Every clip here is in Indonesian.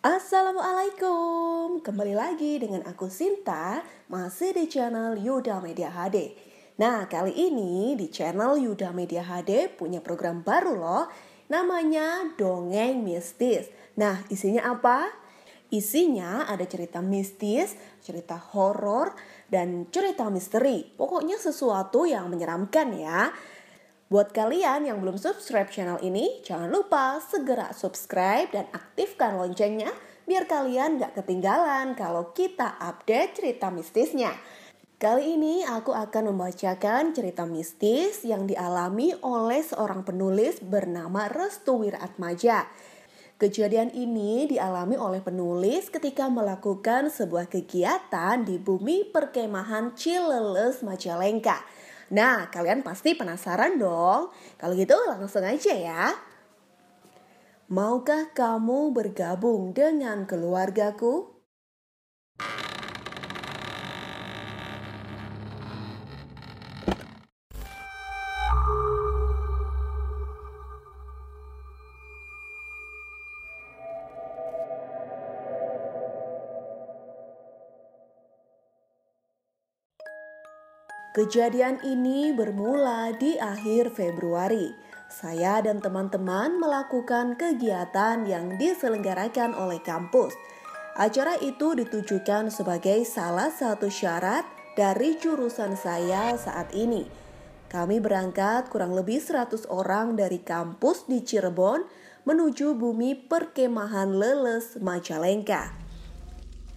Assalamualaikum, kembali lagi dengan aku Sinta, masih di channel Yuda Media HD. Nah, kali ini di channel Yuda Media HD punya program baru loh, namanya Dongeng Mistis. Nah, isinya apa? Isinya ada cerita mistis, cerita horor, dan cerita misteri. Pokoknya sesuatu yang menyeramkan ya. Buat kalian yang belum subscribe channel ini, jangan lupa segera subscribe dan aktifkan loncengnya biar kalian gak ketinggalan kalau kita update cerita mistisnya. Kali ini aku akan membacakan cerita mistis yang dialami oleh seorang penulis bernama Restu Wiratmaja. Kejadian ini dialami oleh penulis ketika melakukan sebuah kegiatan di bumi perkemahan Cileles Majalengka. Nah, kalian pasti penasaran dong. Kalau gitu langsung aja ya. Maukah kamu bergabung dengan keluargaku? Kejadian ini bermula di akhir Februari. Saya dan teman-teman melakukan kegiatan yang diselenggarakan oleh kampus. Acara itu ditujukan sebagai salah satu syarat dari jurusan saya saat ini. Kami berangkat kurang lebih 100 orang dari kampus di Cirebon menuju bumi perkemahan Leles Majalengka.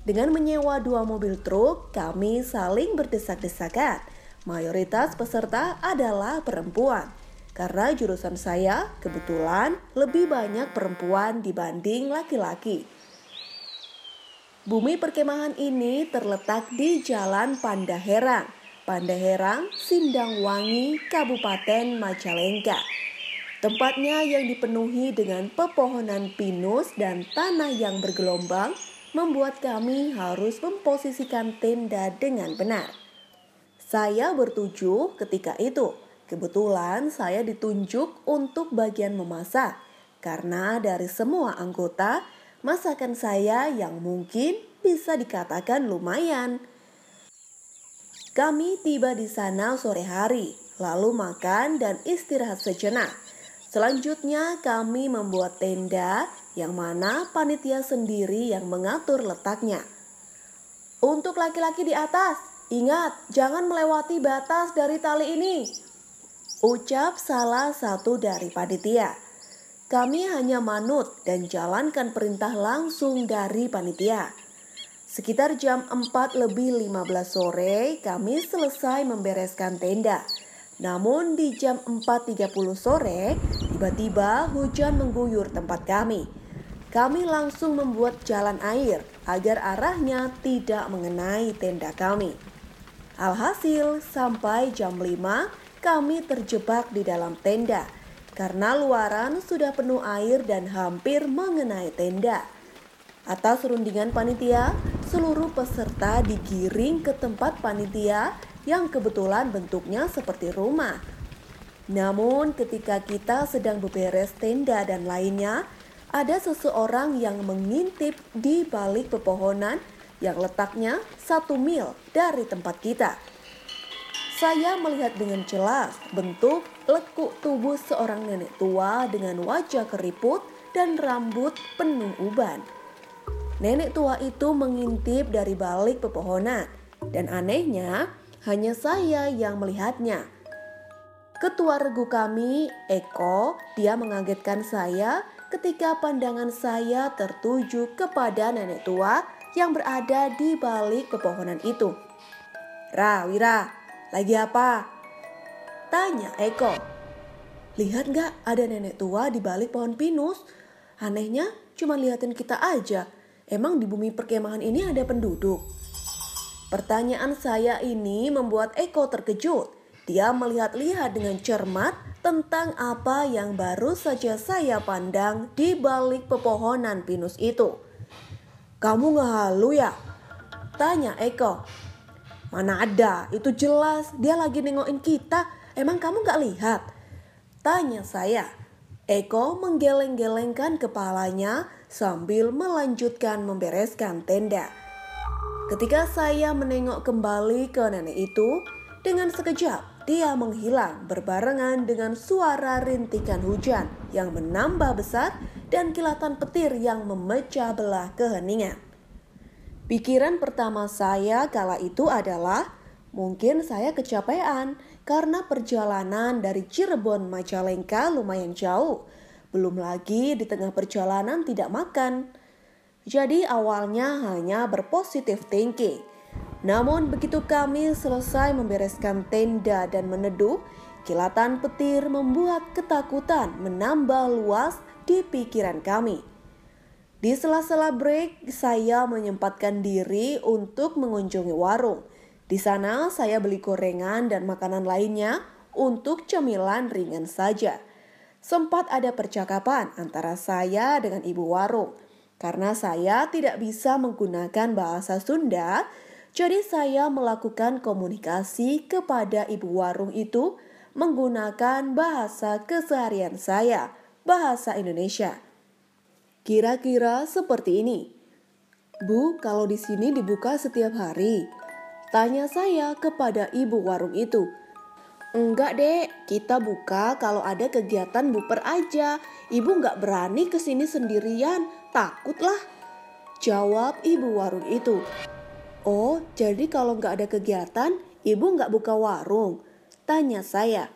Dengan menyewa dua mobil truk, kami saling berdesak-desakan Mayoritas peserta adalah perempuan. Karena jurusan saya kebetulan lebih banyak perempuan dibanding laki-laki. Bumi perkemahan ini terletak di Jalan Pandaherang, Pandaherang, Sindangwangi, Kabupaten Majalengka. Tempatnya yang dipenuhi dengan pepohonan pinus dan tanah yang bergelombang membuat kami harus memposisikan tenda dengan benar. Saya bertujuh ketika itu. Kebetulan saya ditunjuk untuk bagian memasak karena dari semua anggota masakan saya yang mungkin bisa dikatakan lumayan. Kami tiba di sana sore hari, lalu makan dan istirahat sejenak. Selanjutnya kami membuat tenda yang mana panitia sendiri yang mengatur letaknya. Untuk laki-laki di atas, Ingat, jangan melewati batas dari tali ini. Ucap salah satu dari panitia. Kami hanya manut dan jalankan perintah langsung dari panitia. Sekitar jam 4 lebih 15 sore kami selesai membereskan tenda. Namun di jam 4.30 sore tiba-tiba hujan mengguyur tempat kami. Kami langsung membuat jalan air agar arahnya tidak mengenai tenda kami. Alhasil, sampai jam 5 kami terjebak di dalam tenda karena luaran sudah penuh air dan hampir mengenai tenda. Atas rundingan panitia, seluruh peserta digiring ke tempat panitia yang kebetulan bentuknya seperti rumah. Namun ketika kita sedang beberes tenda dan lainnya, ada seseorang yang mengintip di balik pepohonan yang letaknya satu mil dari tempat kita. Saya melihat dengan jelas bentuk lekuk tubuh seorang nenek tua dengan wajah keriput dan rambut penuh uban. Nenek tua itu mengintip dari balik pepohonan dan anehnya hanya saya yang melihatnya. Ketua regu kami, Eko, dia mengagetkan saya ketika pandangan saya tertuju kepada nenek tua yang berada di balik pepohonan itu. Ra, Wira, lagi apa? Tanya Eko. Lihat gak ada nenek tua di balik pohon pinus? Anehnya cuma liatin kita aja. Emang di bumi perkemahan ini ada penduduk? Pertanyaan saya ini membuat Eko terkejut. Dia melihat-lihat dengan cermat tentang apa yang baru saja saya pandang di balik pepohonan pinus itu. Kamu nggak halu ya? Tanya Eko. Mana ada, itu jelas dia lagi nengokin kita. Emang kamu nggak lihat? Tanya saya. Eko menggeleng-gelengkan kepalanya sambil melanjutkan membereskan tenda. Ketika saya menengok kembali ke nenek itu, dengan sekejap dia menghilang berbarengan dengan suara rintikan hujan yang menambah besar dan kilatan petir yang memecah belah keheningan. Pikiran pertama saya kala itu adalah mungkin saya kecapean karena perjalanan dari Cirebon Majalengka lumayan jauh. Belum lagi di tengah perjalanan tidak makan. Jadi awalnya hanya berpositif thinking. Namun begitu kami selesai membereskan tenda dan meneduh, kilatan petir membuat ketakutan menambah luas di pikiran kami. Di sela-sela break, saya menyempatkan diri untuk mengunjungi warung. Di sana saya beli gorengan dan makanan lainnya untuk cemilan ringan saja. Sempat ada percakapan antara saya dengan ibu warung karena saya tidak bisa menggunakan bahasa Sunda, jadi saya melakukan komunikasi kepada ibu warung itu menggunakan bahasa keseharian saya, bahasa Indonesia. Kira-kira seperti ini. Bu, kalau di sini dibuka setiap hari? Tanya saya kepada ibu warung itu. Enggak dek, kita buka kalau ada kegiatan buper aja. Ibu nggak berani ke sini sendirian, takutlah. Jawab ibu warung itu. Oh, jadi kalau nggak ada kegiatan, ibu nggak buka warung? Tanya saya.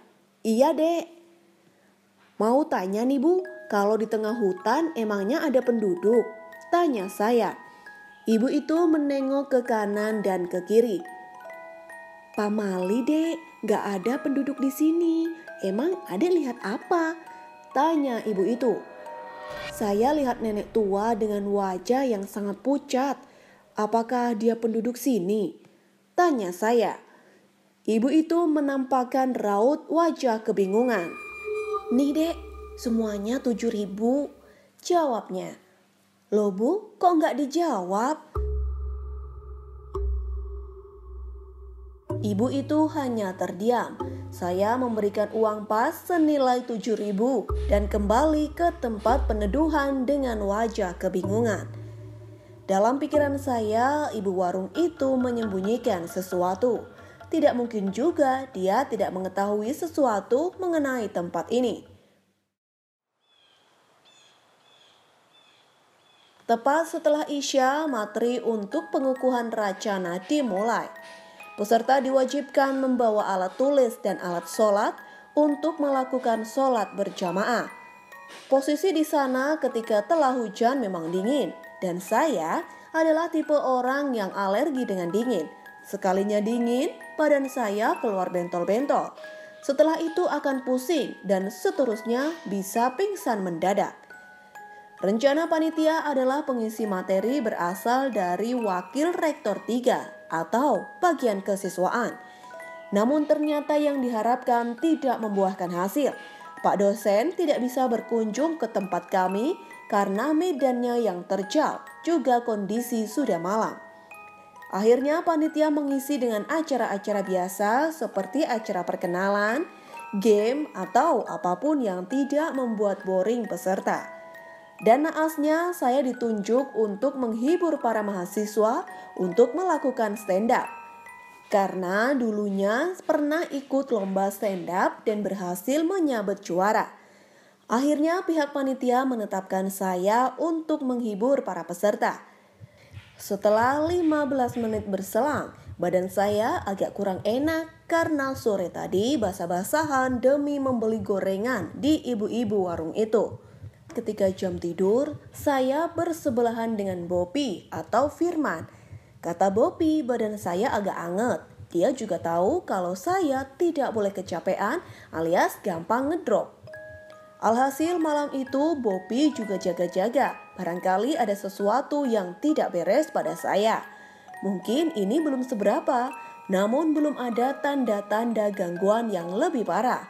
Iya dek. Mau tanya nih bu, kalau di tengah hutan emangnya ada penduduk? Tanya saya. Ibu itu menengok ke kanan dan ke kiri. Pamali dek, gak ada penduduk di sini. Emang ada lihat apa? Tanya ibu itu. Saya lihat nenek tua dengan wajah yang sangat pucat. Apakah dia penduduk sini? Tanya saya. Ibu itu menampakkan raut wajah kebingungan. Nih dek, semuanya tujuh ribu. Jawabnya. Loh bu, kok nggak dijawab? Ibu itu hanya terdiam. Saya memberikan uang pas senilai 7000 dan kembali ke tempat peneduhan dengan wajah kebingungan. Dalam pikiran saya, ibu warung itu menyembunyikan sesuatu. Tidak mungkin juga dia tidak mengetahui sesuatu mengenai tempat ini. Tepat setelah Isya, materi untuk pengukuhan racana dimulai. Peserta diwajibkan membawa alat tulis dan alat sholat untuk melakukan sholat berjamaah. Posisi di sana ketika telah hujan memang dingin, dan saya adalah tipe orang yang alergi dengan dingin. Sekalinya dingin, badan saya keluar bentol-bentol. Setelah itu akan pusing dan seterusnya bisa pingsan mendadak. Rencana panitia adalah pengisi materi berasal dari wakil rektor 3 atau bagian kesiswaan. Namun ternyata yang diharapkan tidak membuahkan hasil. Pak dosen tidak bisa berkunjung ke tempat kami karena medannya yang terjal, juga kondisi sudah malam. Akhirnya panitia mengisi dengan acara-acara biasa seperti acara perkenalan, game, atau apa pun yang tidak membuat boring peserta. Dan naasnya saya ditunjuk untuk menghibur para mahasiswa untuk melakukan stand up. Karena dulunya pernah ikut lomba stand up dan berhasil menyabet juara. Akhirnya pihak panitia menetapkan saya untuk menghibur para peserta. Setelah 15 menit berselang, badan saya agak kurang enak karena sore tadi basah-basahan demi membeli gorengan di ibu-ibu warung itu ketika jam tidur, saya bersebelahan dengan Bopi atau Firman. Kata Bopi, badan saya agak anget. Dia juga tahu kalau saya tidak boleh kecapean alias gampang ngedrop. Alhasil malam itu Bopi juga jaga-jaga. Barangkali ada sesuatu yang tidak beres pada saya. Mungkin ini belum seberapa, namun belum ada tanda-tanda gangguan yang lebih parah.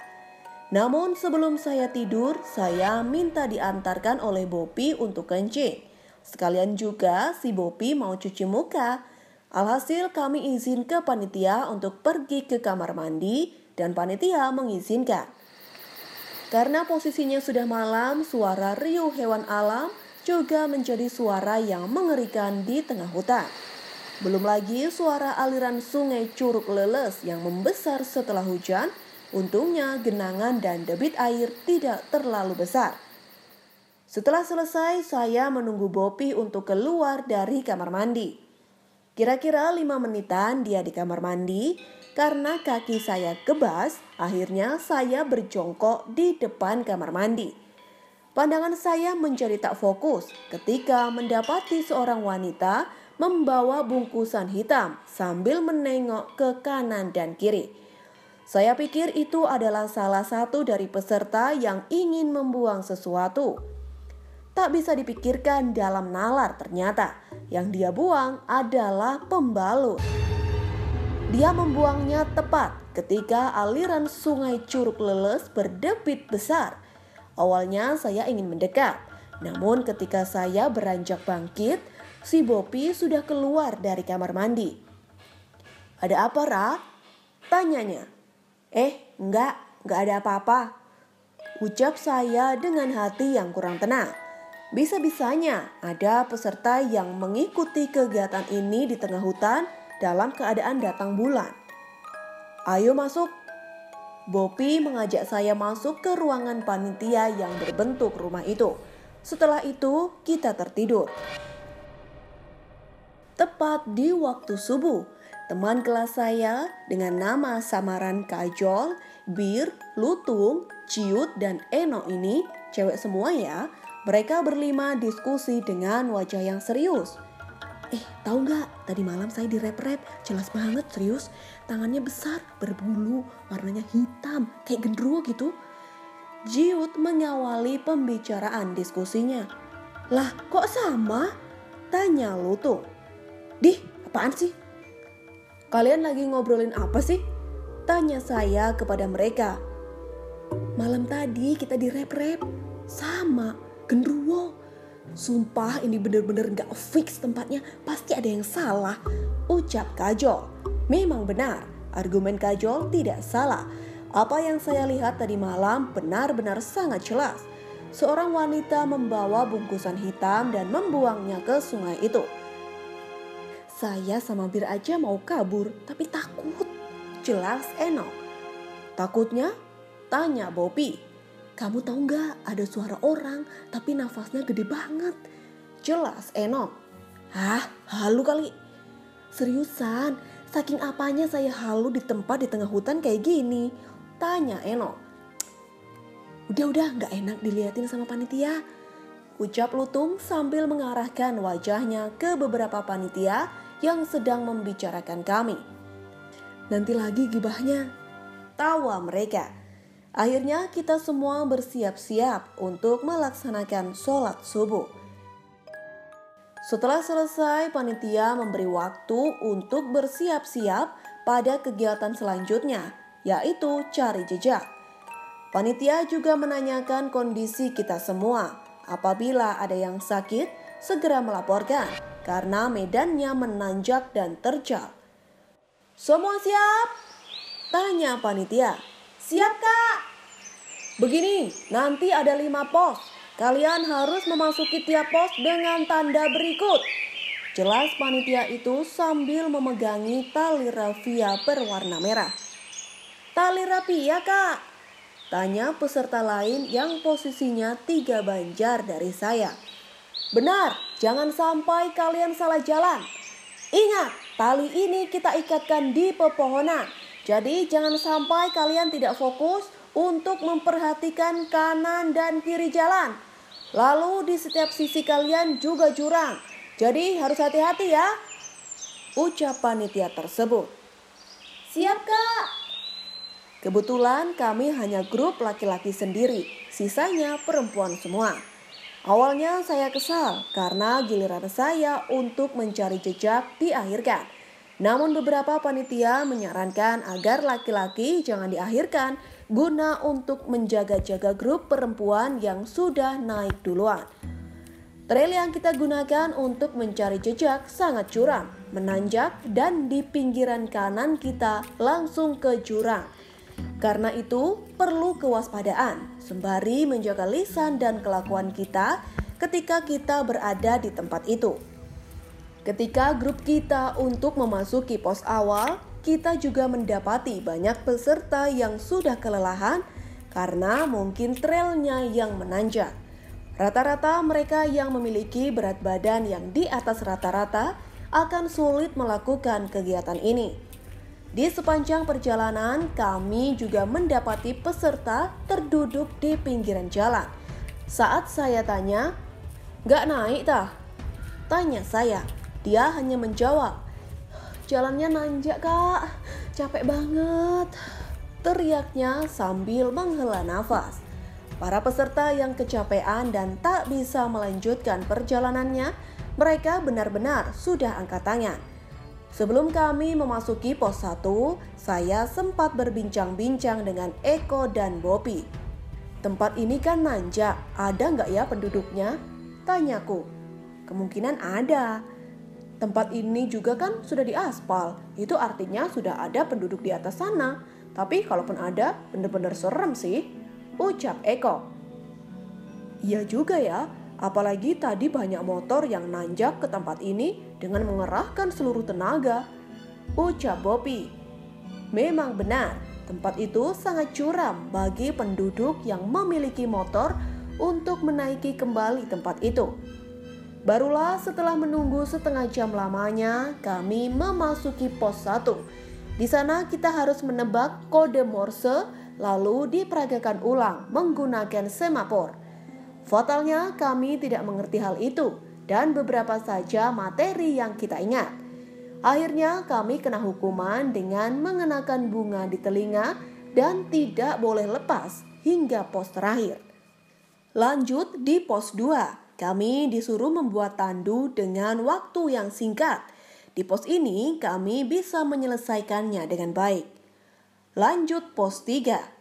Namun sebelum saya tidur, saya minta diantarkan oleh Bopi untuk kencing. Sekalian juga si Bopi mau cuci muka. Alhasil kami izin ke panitia untuk pergi ke kamar mandi dan panitia mengizinkan. Karena posisinya sudah malam, suara riuh hewan alam juga menjadi suara yang mengerikan di tengah hutan. Belum lagi suara aliran sungai Curug Leles yang membesar setelah hujan, untungnya genangan dan debit air tidak terlalu besar. Setelah selesai, saya menunggu Bopi untuk keluar dari kamar mandi. Kira-kira lima menitan dia di kamar mandi, karena kaki saya kebas, akhirnya saya berjongkok di depan kamar mandi. Pandangan saya menjadi tak fokus ketika mendapati seorang wanita membawa bungkusan hitam sambil menengok ke kanan dan kiri. Saya pikir itu adalah salah satu dari peserta yang ingin membuang sesuatu. Tak bisa dipikirkan dalam nalar ternyata yang dia buang adalah pembalut. Dia membuangnya tepat ketika aliran sungai Curug Leles berdebit besar. Awalnya saya ingin mendekat, namun ketika saya beranjak bangkit, si Bopi sudah keluar dari kamar mandi. Ada apa, Ra? Tanyanya. Eh, enggak, enggak ada apa-apa. Ucap saya dengan hati yang kurang tenang. Bisa-bisanya ada peserta yang mengikuti kegiatan ini di tengah hutan dalam keadaan datang bulan. Ayo masuk. Bopi mengajak saya masuk ke ruangan panitia yang berbentuk rumah itu. Setelah itu, kita tertidur. Tepat di waktu subuh, teman kelas saya dengan nama samaran Kajol, Bir, Lutung, Ciut, dan Eno ini, cewek semua ya, mereka berlima diskusi dengan wajah yang serius. Eh, tahu nggak? Tadi malam saya di rep-rep, jelas banget serius. Tangannya besar, berbulu, warnanya hitam, kayak gendruwo gitu. Jiut mengawali pembicaraan diskusinya. Lah, kok sama? Tanya Lutung. Dih, apaan sih? Kalian lagi ngobrolin apa sih? Tanya saya kepada mereka. Malam tadi kita di rep-rep. Sama, genruwo. Sumpah ini bener-bener gak fix tempatnya, pasti ada yang salah. Ucap Kajol. Memang benar, argumen Kajol tidak salah. Apa yang saya lihat tadi malam benar-benar sangat jelas. Seorang wanita membawa bungkusan hitam dan membuangnya ke sungai itu. Saya sama Bir aja mau kabur, tapi takut. Jelas Eno. Takutnya? Tanya Bopi. Kamu tahu nggak ada suara orang tapi nafasnya gede banget. Jelas Eno. Hah, halu kali. Seriusan, saking apanya saya halu di tempat di tengah hutan kayak gini? Tanya Eno. Udah-udah nggak enak diliatin sama panitia. Ucap Lutung sambil mengarahkan wajahnya ke beberapa panitia yang sedang membicarakan kami. Nanti lagi gibahnya. Tawa mereka. Akhirnya kita semua bersiap-siap untuk melaksanakan sholat subuh. Setelah selesai, panitia memberi waktu untuk bersiap-siap pada kegiatan selanjutnya, yaitu cari jejak. Panitia juga menanyakan kondisi kita semua. Apabila ada yang sakit, segera melaporkan karena medannya menanjak dan terjal. Semua siap? Tanya panitia. Siap kak. Begini, nanti ada lima pos. Kalian harus memasuki tiap pos dengan tanda berikut. Jelas panitia itu sambil memegangi tali rafia berwarna merah. Tali rafia kak? Tanya peserta lain yang posisinya tiga banjar dari saya. Benar, jangan sampai kalian salah jalan. Ingat, tali ini kita ikatkan di pepohonan jadi jangan sampai kalian tidak fokus untuk memperhatikan kanan dan kiri jalan. Lalu di setiap sisi kalian juga jurang. Jadi harus hati-hati ya. Ucap panitia tersebut. Siap kak. Kebetulan kami hanya grup laki-laki sendiri, sisanya perempuan semua. Awalnya saya kesal karena giliran saya untuk mencari jejak diakhirkan. Namun beberapa panitia menyarankan agar laki-laki jangan diakhirkan guna untuk menjaga-jaga grup perempuan yang sudah naik duluan. Trail yang kita gunakan untuk mencari jejak sangat curam, menanjak, dan di pinggiran kanan kita langsung ke jurang. Karena itu, perlu kewaspadaan, sembari menjaga lisan dan kelakuan kita ketika kita berada di tempat itu. Ketika grup kita untuk memasuki pos awal, kita juga mendapati banyak peserta yang sudah kelelahan karena mungkin trailnya yang menanjak. Rata-rata mereka yang memiliki berat badan yang di atas rata-rata akan sulit melakukan kegiatan ini. Di sepanjang perjalanan, kami juga mendapati peserta terduduk di pinggiran jalan. Saat saya tanya, "Gak naik tah?" Tanya saya, dia hanya menjawab, "Jalannya nanjak kak, capek banget." Teriaknya sambil menghela nafas. Para peserta yang kecapean dan tak bisa melanjutkan perjalanannya, mereka benar-benar sudah angkat tangan. Sebelum kami memasuki pos 1, saya sempat berbincang-bincang dengan Eko dan Bopi. Tempat ini kan nanjak, ada nggak ya penduduknya? Tanyaku. Kemungkinan ada. Tempat ini juga kan sudah diaspal, itu artinya sudah ada penduduk di atas sana. Tapi kalaupun ada, benar-benar serem sih, ucap Eko. Iya juga ya, Apalagi tadi banyak motor yang nanjak ke tempat ini dengan mengerahkan seluruh tenaga. Ucap Bopi. Memang benar, tempat itu sangat curam bagi penduduk yang memiliki motor untuk menaiki kembali tempat itu. Barulah setelah menunggu setengah jam lamanya, kami memasuki pos 1. Di sana kita harus menebak kode Morse lalu diperagakan ulang menggunakan semafor. Fatalnya kami tidak mengerti hal itu dan beberapa saja materi yang kita ingat. Akhirnya kami kena hukuman dengan mengenakan bunga di telinga dan tidak boleh lepas hingga pos terakhir. Lanjut di pos 2, kami disuruh membuat tandu dengan waktu yang singkat. Di pos ini kami bisa menyelesaikannya dengan baik. Lanjut pos 3,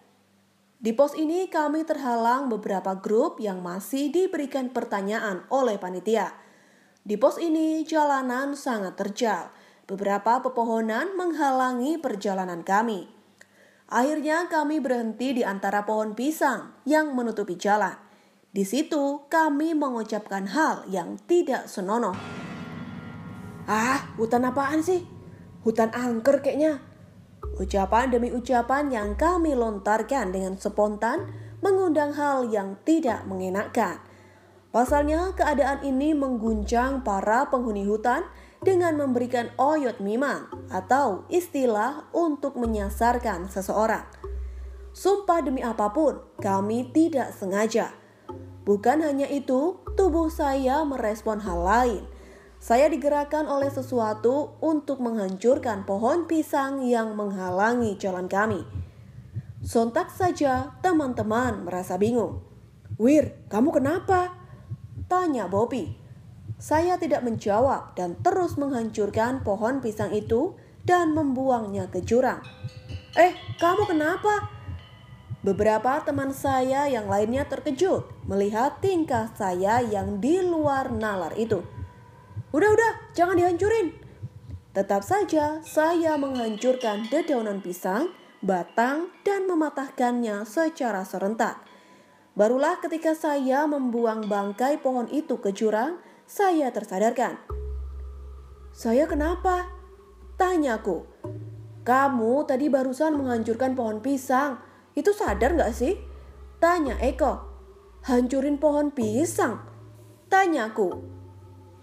di pos ini kami terhalang beberapa grup yang masih diberikan pertanyaan oleh panitia. Di pos ini jalanan sangat terjal. Beberapa pepohonan menghalangi perjalanan kami. Akhirnya kami berhenti di antara pohon pisang yang menutupi jalan. Di situ kami mengucapkan hal yang tidak senonoh. Ah, hutan apaan sih? Hutan angker kayaknya. Ucapan demi ucapan yang kami lontarkan dengan spontan mengundang hal yang tidak mengenakan. Pasalnya, keadaan ini mengguncang para penghuni hutan dengan memberikan oyot mimang atau istilah untuk menyasarkan seseorang. Sumpah demi apa pun, kami tidak sengaja. Bukan hanya itu, tubuh saya merespon hal lain – saya digerakkan oleh sesuatu untuk menghancurkan pohon pisang yang menghalangi jalan kami. Sontak saja teman-teman merasa bingung. Wir, kamu kenapa? Tanya Bobby. Saya tidak menjawab dan terus menghancurkan pohon pisang itu dan membuangnya ke jurang. Eh, kamu kenapa? Beberapa teman saya yang lainnya terkejut melihat tingkah saya yang di luar nalar itu. Udah, udah, jangan dihancurin. Tetap saja saya menghancurkan dedaunan pisang, batang, dan mematahkannya secara serentak. Barulah ketika saya membuang bangkai pohon itu ke jurang, saya tersadarkan. Saya kenapa? Tanyaku. Kamu tadi barusan menghancurkan pohon pisang. Itu sadar gak sih? Tanya Eko. Hancurin pohon pisang? Tanyaku.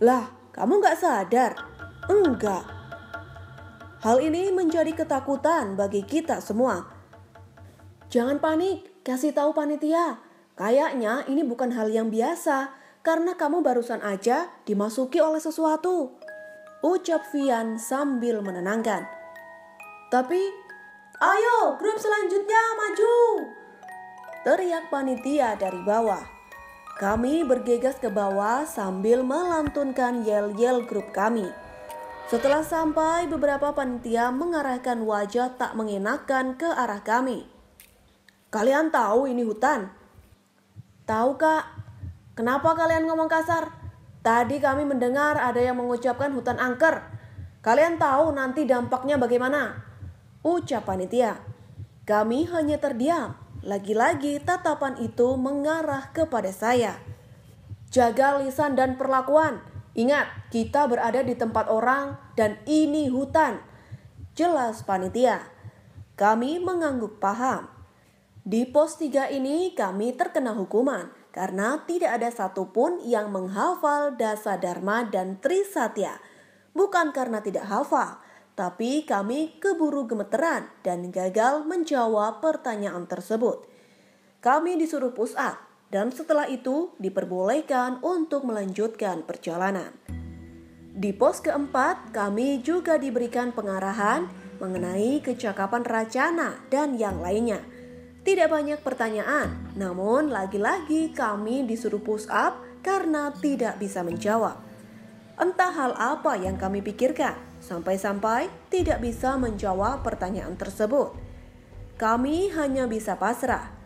Lah, kamu nggak sadar? Enggak. Hal ini menjadi ketakutan bagi kita semua. Jangan panik, kasih tahu panitia. Kayaknya ini bukan hal yang biasa karena kamu barusan aja dimasuki oleh sesuatu. Ucap Vian sambil menenangkan. Tapi, ayo grup selanjutnya maju. Teriak panitia dari bawah. Kami bergegas ke bawah sambil melantunkan yel-yel grup kami. Setelah sampai, beberapa panitia mengarahkan wajah tak mengenakan ke arah kami. Kalian tahu ini hutan? Tahu kak, kenapa kalian ngomong kasar? Tadi kami mendengar ada yang mengucapkan hutan angker. Kalian tahu nanti dampaknya bagaimana? Ucap panitia. Kami hanya terdiam lagi-lagi tatapan itu mengarah kepada saya. Jaga lisan dan perlakuan. Ingat, kita berada di tempat orang dan ini hutan. Jelas panitia. Kami mengangguk paham. Di pos 3 ini kami terkena hukuman karena tidak ada satupun yang menghafal Dasa Dharma dan Trisatya. Bukan karena tidak hafal, tapi kami keburu gemeteran dan gagal menjawab pertanyaan tersebut. Kami disuruh push up dan setelah itu diperbolehkan untuk melanjutkan perjalanan. Di pos keempat, kami juga diberikan pengarahan mengenai kecakapan Racana dan yang lainnya. Tidak banyak pertanyaan, namun lagi-lagi kami disuruh push up karena tidak bisa menjawab. Entah hal apa yang kami pikirkan, sampai-sampai tidak bisa menjawab pertanyaan tersebut. Kami hanya bisa pasrah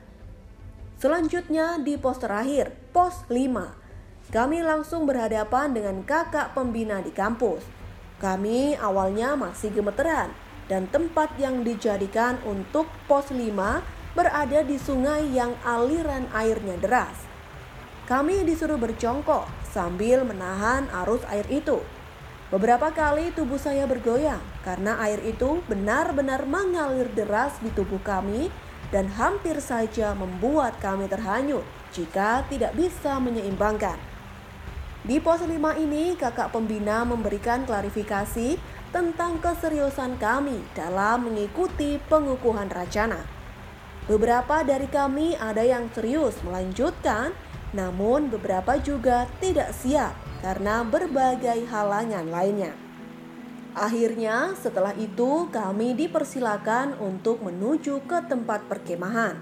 Selanjutnya di pos terakhir, pos 5. Kami langsung berhadapan dengan kakak pembina di kampus. Kami awalnya masih gemeteran dan tempat yang dijadikan untuk pos 5 berada di sungai yang aliran airnya deras. Kami disuruh berjongkok sambil menahan arus air itu. Beberapa kali tubuh saya bergoyang karena air itu benar-benar mengalir deras di tubuh kami dan hampir saja membuat kami terhanyut jika tidak bisa menyeimbangkan. Di pos 5 ini, kakak pembina memberikan klarifikasi tentang keseriusan kami dalam mengikuti pengukuhan racana. Beberapa dari kami ada yang serius melanjutkan, namun beberapa juga tidak siap karena berbagai halangan lainnya. Akhirnya, setelah itu kami dipersilakan untuk menuju ke tempat perkemahan.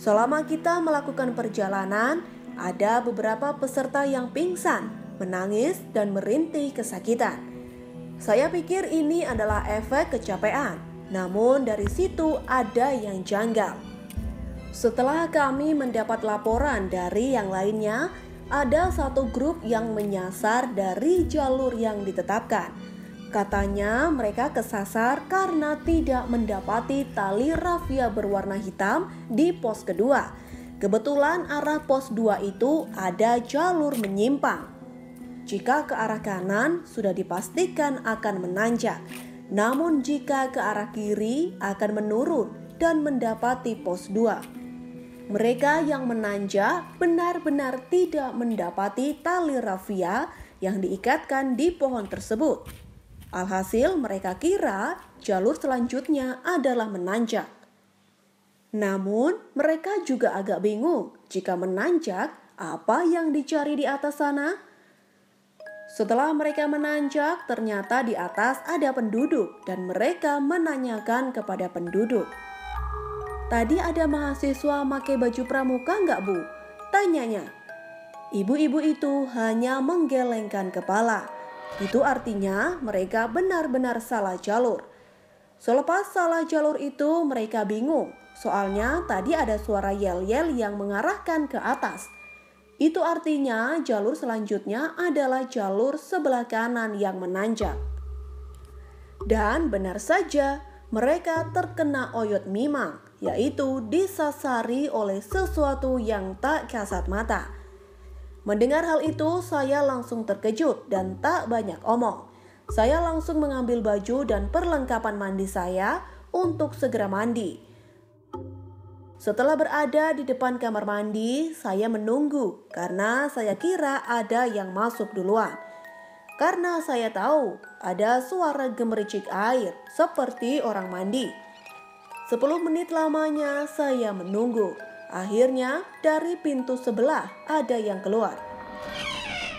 Selama kita melakukan perjalanan, ada beberapa peserta yang pingsan, menangis, dan merintih kesakitan. Saya pikir ini adalah efek kecapean, namun dari situ ada yang janggal. Setelah kami mendapat laporan dari yang lainnya, ada satu grup yang menyasar dari jalur yang ditetapkan Katanya mereka kesasar karena tidak mendapati tali rafia berwarna hitam di pos kedua. Kebetulan arah pos 2 itu ada jalur menyimpang. Jika ke arah kanan sudah dipastikan akan menanjak, namun jika ke arah kiri akan menurun dan mendapati pos 2. Mereka yang menanjak benar-benar tidak mendapati tali rafia yang diikatkan di pohon tersebut. Alhasil mereka kira jalur selanjutnya adalah menanjak. Namun mereka juga agak bingung jika menanjak apa yang dicari di atas sana. Setelah mereka menanjak, ternyata di atas ada penduduk dan mereka menanyakan kepada penduduk. Tadi ada mahasiswa pakai baju pramuka nggak bu? Tanyanya. Ibu-ibu itu hanya menggelengkan kepala itu artinya mereka benar-benar salah jalur. Selepas salah jalur itu mereka bingung, soalnya tadi ada suara yel-yel yang mengarahkan ke atas. Itu artinya jalur selanjutnya adalah jalur sebelah kanan yang menanjak. Dan benar saja, mereka terkena oyot mimang, yaitu disasari oleh sesuatu yang tak kasat mata. Mendengar hal itu, saya langsung terkejut dan tak banyak omong. Saya langsung mengambil baju dan perlengkapan mandi saya untuk segera mandi. Setelah berada di depan kamar mandi, saya menunggu karena saya kira ada yang masuk duluan. Karena saya tahu ada suara gemericik air seperti orang mandi. Sepuluh menit lamanya saya menunggu. Akhirnya dari pintu sebelah ada yang keluar.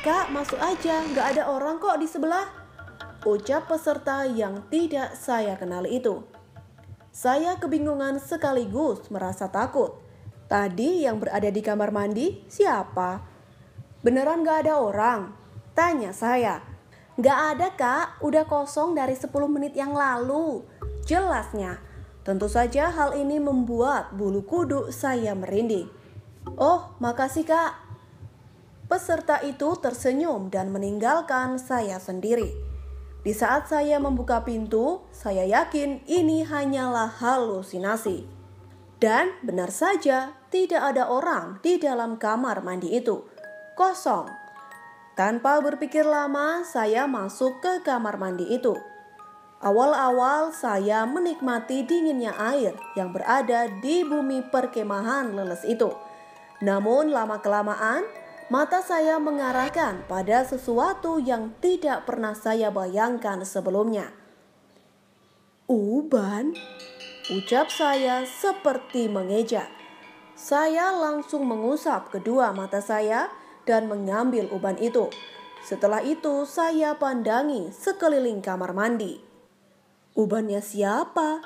Kak masuk aja, gak ada orang kok di sebelah. Ucap peserta yang tidak saya kenal itu. Saya kebingungan sekaligus merasa takut. Tadi yang berada di kamar mandi siapa? Beneran gak ada orang? Tanya saya. Gak ada kak, udah kosong dari 10 menit yang lalu. Jelasnya, Tentu saja hal ini membuat bulu kuduk saya merinding. Oh, makasih kak. Peserta itu tersenyum dan meninggalkan saya sendiri. Di saat saya membuka pintu, saya yakin ini hanyalah halusinasi. Dan benar saja, tidak ada orang di dalam kamar mandi itu. kosong. Tanpa berpikir lama, saya masuk ke kamar mandi itu. Awal-awal saya menikmati dinginnya air yang berada di bumi perkemahan leles itu. Namun lama-kelamaan, mata saya mengarahkan pada sesuatu yang tidak pernah saya bayangkan sebelumnya. Uban, ucap saya seperti mengeja. Saya langsung mengusap kedua mata saya dan mengambil uban itu. Setelah itu, saya pandangi sekeliling kamar mandi. Ubannya siapa?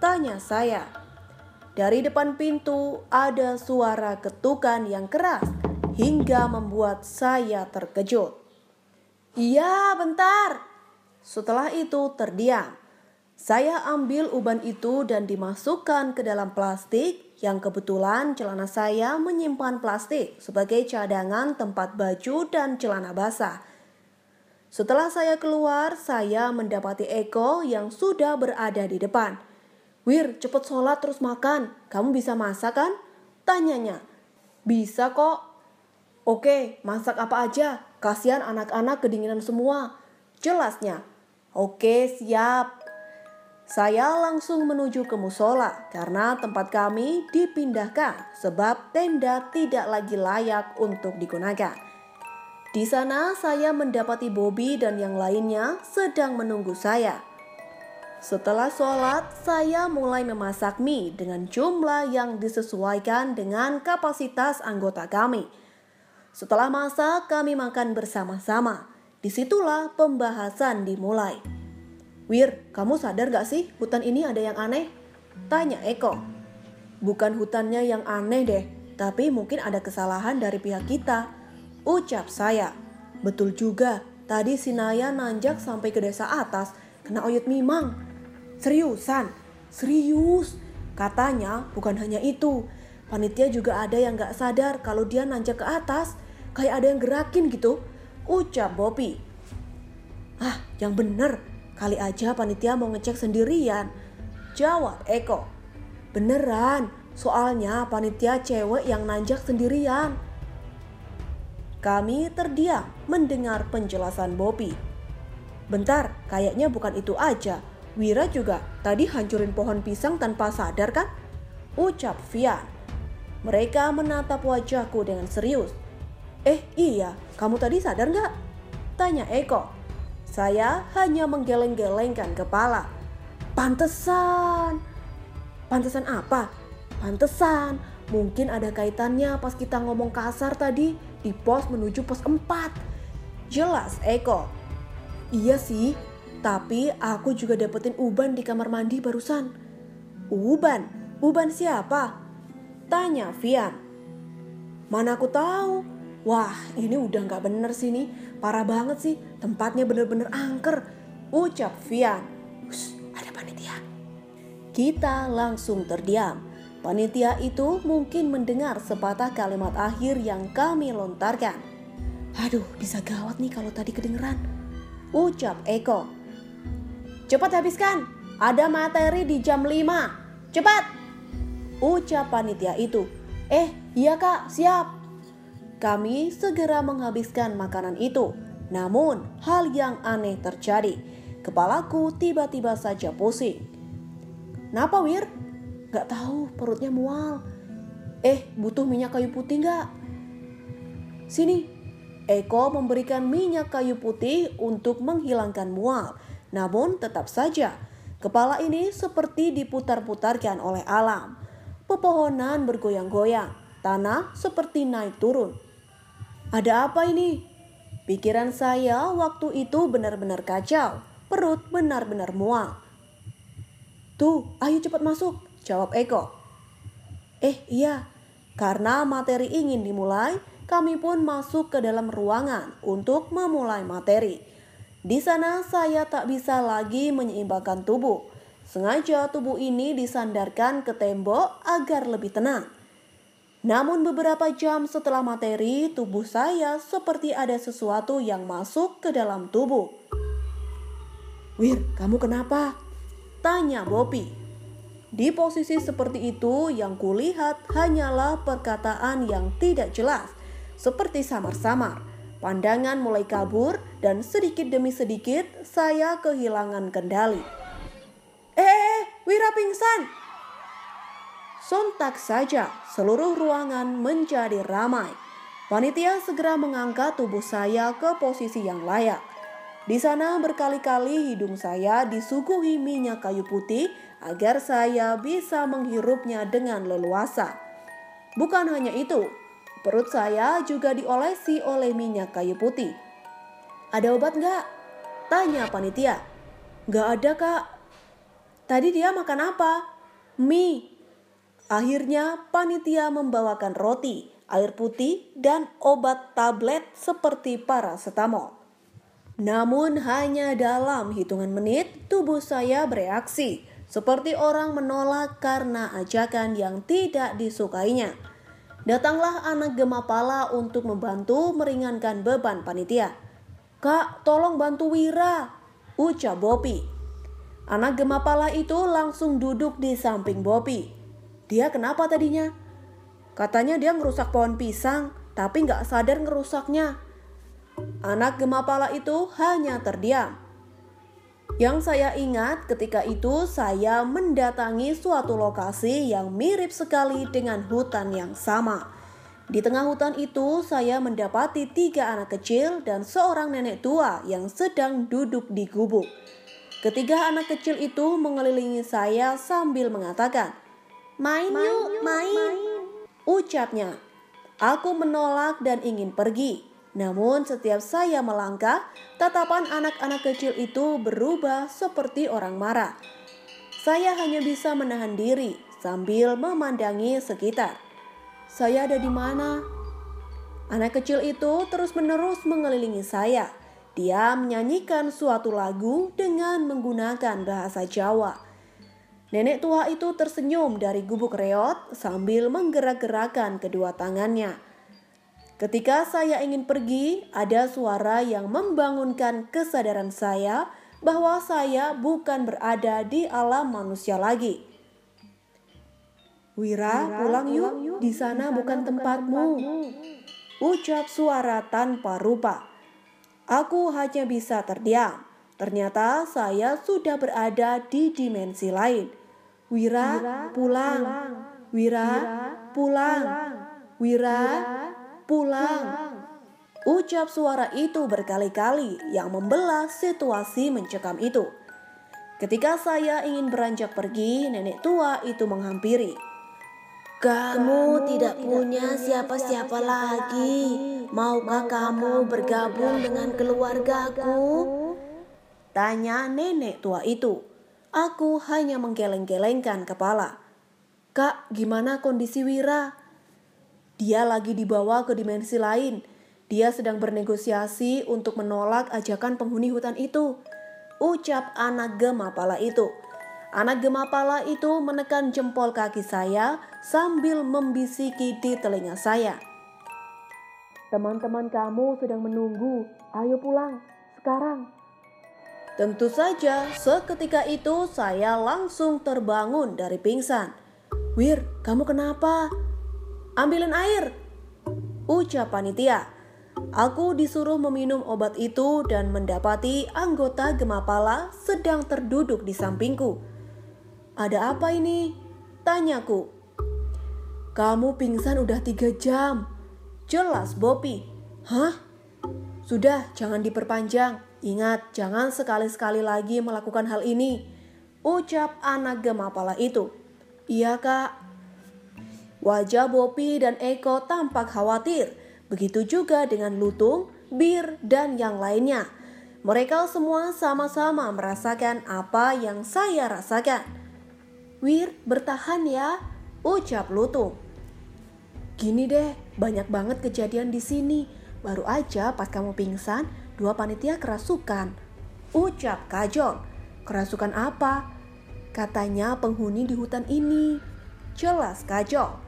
Tanya saya. Dari depan pintu ada suara ketukan yang keras hingga membuat saya terkejut. Iya, bentar. Setelah itu terdiam. Saya ambil uban itu dan dimasukkan ke dalam plastik yang kebetulan celana saya menyimpan plastik sebagai cadangan tempat baju dan celana basah. Setelah saya keluar, saya mendapati Eko yang sudah berada di depan. Wir, cepet sholat terus makan. Kamu bisa masak kan? Tanyanya. Bisa kok. Oke, masak apa aja? Kasihan anak-anak kedinginan semua. Jelasnya. Oke, siap. Saya langsung menuju ke musola karena tempat kami dipindahkan sebab tenda tidak lagi layak untuk digunakan. Di sana saya mendapati Bobby dan yang lainnya sedang menunggu saya. Setelah sholat, saya mulai memasak mie dengan jumlah yang disesuaikan dengan kapasitas anggota kami. Setelah masak, kami makan bersama-sama. Di situlah pembahasan dimulai. Wir, kamu sadar gak sih hutan ini ada yang aneh? Tanya Eko. Bukan hutannya yang aneh deh, tapi mungkin ada kesalahan dari pihak kita. Ucap saya. Betul juga, tadi si Naya nanjak sampai ke desa atas, kena oyot mimang. Seriusan? Serius? Katanya bukan hanya itu. Panitia juga ada yang gak sadar kalau dia nanjak ke atas. Kayak ada yang gerakin gitu. Ucap Bopi. Ah, yang bener. Kali aja panitia mau ngecek sendirian. Jawab Eko. Beneran, soalnya panitia cewek yang nanjak sendirian. Kami terdiam mendengar penjelasan Bobby. Bentar, kayaknya bukan itu aja. Wira juga tadi hancurin pohon pisang tanpa sadar kan? Ucap Fian. Mereka menatap wajahku dengan serius. Eh iya, kamu tadi sadar nggak? Tanya Eko. Saya hanya menggeleng-gelengkan kepala. Pantesan. Pantesan apa? Pantesan. Mungkin ada kaitannya pas kita ngomong kasar tadi di pos menuju pos 4. Jelas Eko. Iya sih, tapi aku juga dapetin uban di kamar mandi barusan. Uban? Uban siapa? Tanya Vian. Mana aku tahu? Wah, ini udah nggak bener sih nih. Parah banget sih, tempatnya bener-bener angker. Ucap Vian. Hus, ada panitia. Kita langsung terdiam Panitia itu mungkin mendengar sepatah kalimat akhir yang kami lontarkan. Aduh, bisa gawat nih kalau tadi kedengeran. Ucap Eko. Cepat habiskan, ada materi di jam 5. Cepat! Ucap panitia itu. Eh, iya kak, siap. Kami segera menghabiskan makanan itu. Namun, hal yang aneh terjadi. Kepalaku tiba-tiba saja pusing. Napa Wir? Gak tahu perutnya mual. Eh, butuh minyak kayu putih gak? Sini. Eko memberikan minyak kayu putih untuk menghilangkan mual. Namun tetap saja, kepala ini seperti diputar-putarkan oleh alam. Pepohonan bergoyang-goyang, tanah seperti naik turun. Ada apa ini? Pikiran saya waktu itu benar-benar kacau. Perut benar-benar mual. Tuh, ayo cepat masuk. Jawab Eko. Eh iya, karena materi ingin dimulai, kami pun masuk ke dalam ruangan untuk memulai materi. Di sana saya tak bisa lagi menyeimbangkan tubuh. Sengaja tubuh ini disandarkan ke tembok agar lebih tenang. Namun beberapa jam setelah materi, tubuh saya seperti ada sesuatu yang masuk ke dalam tubuh. Wir, kamu kenapa? Tanya Bopi. Di posisi seperti itu, yang kulihat hanyalah perkataan yang tidak jelas. seperti samar-samar. Pandangan mulai kabur dan sedikit demi sedikit saya kehilangan kendali. Eh, eh, Wira pingsan! Sontak saja seluruh ruangan menjadi ramai. Panitia segera mengangkat tubuh saya ke posisi yang layak. Di sana berkali-kali hidung saya disuguhi minyak kayu putih agar saya bisa menghirupnya dengan leluasa. Bukan hanya itu, Perut saya juga diolesi oleh minyak kayu putih. Ada obat nggak? Tanya panitia. Nggak ada kak. Tadi dia makan apa? Mie. Akhirnya panitia membawakan roti, air putih, dan obat tablet seperti paracetamol. Namun hanya dalam hitungan menit tubuh saya bereaksi seperti orang menolak karena ajakan yang tidak disukainya. Datanglah anak Gemapala untuk membantu meringankan beban panitia. Kak, tolong bantu Wira, ucap Bopi. Anak Gemapala itu langsung duduk di samping Bopi. Dia kenapa tadinya? Katanya dia ngerusak pohon pisang, tapi nggak sadar ngerusaknya. Anak Gemapala itu hanya terdiam. Yang saya ingat ketika itu saya mendatangi suatu lokasi yang mirip sekali dengan hutan yang sama. Di tengah hutan itu saya mendapati tiga anak kecil dan seorang nenek tua yang sedang duduk di gubuk. Ketiga anak kecil itu mengelilingi saya sambil mengatakan, Main, yuk, main. Ucapnya, aku menolak dan ingin pergi. Namun setiap saya melangkah, tatapan anak-anak kecil itu berubah seperti orang marah. Saya hanya bisa menahan diri sambil memandangi sekitar. Saya ada di mana? Anak kecil itu terus-menerus mengelilingi saya. Dia menyanyikan suatu lagu dengan menggunakan bahasa Jawa. Nenek tua itu tersenyum dari gubuk reot sambil menggerak-gerakkan kedua tangannya. Ketika saya ingin pergi, ada suara yang membangunkan kesadaran saya bahwa saya bukan berada di alam manusia lagi. Wira, pulang yuk, di sana bukan tempatmu. Ucap suara tanpa rupa. Aku hanya bisa terdiam. Ternyata saya sudah berada di dimensi lain. Wira, pulang. Wira, pulang. Wira, pulang. Ucap suara itu berkali-kali yang membelah situasi mencekam itu. Ketika saya ingin beranjak pergi, nenek tua itu menghampiri. Kamu tidak punya siapa-siapa lagi. Maukah kamu bergabung dengan keluargaku? Tanya nenek tua itu. Aku hanya menggeleng-gelengkan kepala. Kak, gimana kondisi Wira? Dia lagi dibawa ke dimensi lain. Dia sedang bernegosiasi untuk menolak ajakan penghuni hutan itu. Ucap anak gemapala itu. Anak gemapala itu menekan jempol kaki saya sambil membisiki di telinga saya. Teman-teman kamu sedang menunggu. Ayo pulang sekarang. Tentu saja, seketika itu saya langsung terbangun dari pingsan. Wir, kamu kenapa? Ambilin air, ucap panitia. Aku disuruh meminum obat itu dan mendapati anggota Gemapala sedang terduduk di sampingku. Ada apa ini? Tanyaku. Kamu pingsan udah tiga jam. Jelas Bopi. Hah? Sudah, jangan diperpanjang. Ingat, jangan sekali-sekali lagi melakukan hal ini. Ucap anak Gemapala itu. Iya kak, Wajah Bopi dan Eko tampak khawatir. Begitu juga dengan Lutung, Bir, dan yang lainnya. Mereka semua sama-sama merasakan apa yang saya rasakan. Wir, bertahan ya, ucap Lutung. Gini deh, banyak banget kejadian di sini. Baru aja pas kamu pingsan, dua panitia kerasukan. Ucap Kajol. Kerasukan apa? Katanya penghuni di hutan ini. Jelas Kajol.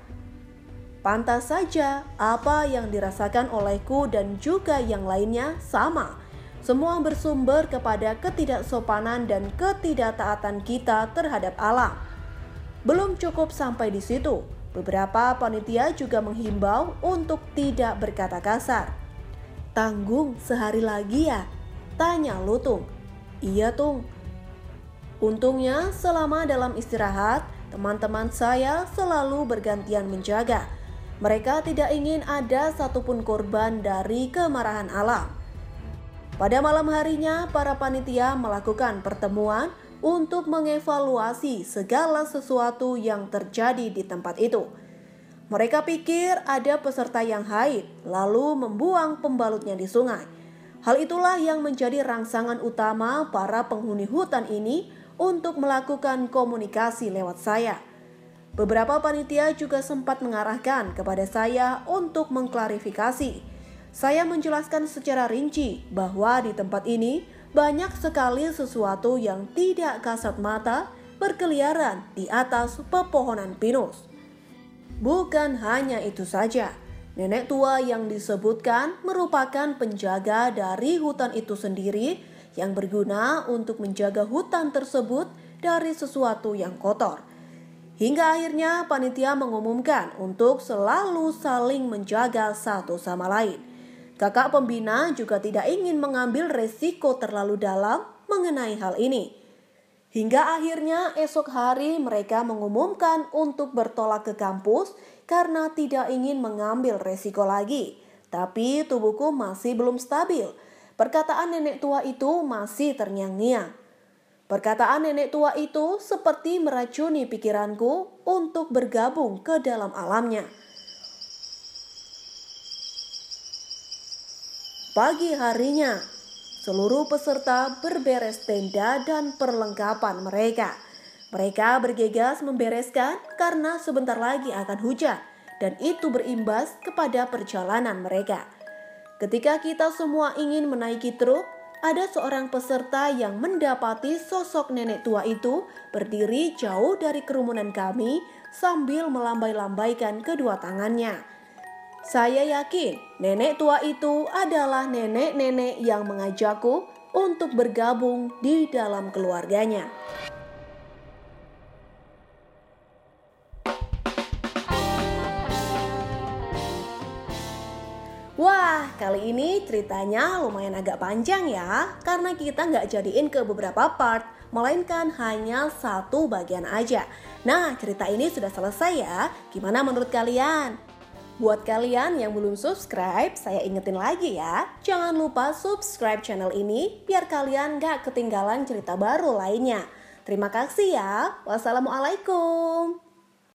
Pantas saja apa yang dirasakan olehku dan juga yang lainnya sama. Semua bersumber kepada ketidaksopanan dan ketidaktaatan kita terhadap alam. Belum cukup sampai di situ, Beberapa panitia juga menghimbau untuk tidak berkata kasar. Tanggung sehari lagi ya? Tanya Lutung. Iya Tung. Untungnya selama dalam istirahat, teman-teman saya selalu bergantian menjaga. Mereka tidak ingin ada satupun korban dari kemarahan alam. Pada malam harinya, para panitia melakukan pertemuan untuk mengevaluasi segala sesuatu yang terjadi di tempat itu. Mereka pikir ada peserta yang haid, lalu membuang pembalutnya di sungai. Hal itulah yang menjadi rangsangan utama para penghuni hutan ini untuk melakukan komunikasi lewat saya. Beberapa panitia juga sempat mengarahkan kepada saya untuk mengklarifikasi. Saya menjelaskan secara rinci bahwa di tempat ini banyak sekali sesuatu yang tidak kasat mata berkeliaran di atas pepohonan pinus. Bukan hanya itu saja, nenek tua yang disebutkan merupakan penjaga dari hutan itu sendiri yang berguna untuk menjaga hutan tersebut dari sesuatu yang kotor. Hingga akhirnya panitia mengumumkan untuk selalu saling menjaga satu sama lain. Kakak pembina juga tidak ingin mengambil resiko terlalu dalam mengenai hal ini. Hingga akhirnya esok hari mereka mengumumkan untuk bertolak ke kampus karena tidak ingin mengambil resiko lagi. Tapi tubuhku masih belum stabil. Perkataan nenek tua itu masih terngiang-ngiang. Perkataan nenek tua itu seperti meracuni pikiranku untuk bergabung ke dalam alamnya. Pagi harinya, seluruh peserta berberes tenda dan perlengkapan mereka. Mereka bergegas membereskan karena sebentar lagi akan hujan dan itu berimbas kepada perjalanan mereka. Ketika kita semua ingin menaiki truk, ada seorang peserta yang mendapati sosok nenek tua itu berdiri jauh dari kerumunan kami sambil melambai-lambaikan kedua tangannya. Saya yakin nenek tua itu adalah nenek-nenek yang mengajakku untuk bergabung di dalam keluarganya. Wah, kali ini ceritanya lumayan agak panjang ya, karena kita nggak jadiin ke beberapa part, melainkan hanya satu bagian aja. Nah, cerita ini sudah selesai ya. Gimana menurut kalian? Buat kalian yang belum subscribe, saya ingetin lagi ya. Jangan lupa subscribe channel ini biar kalian gak ketinggalan cerita baru lainnya. Terima kasih ya. Wassalamualaikum.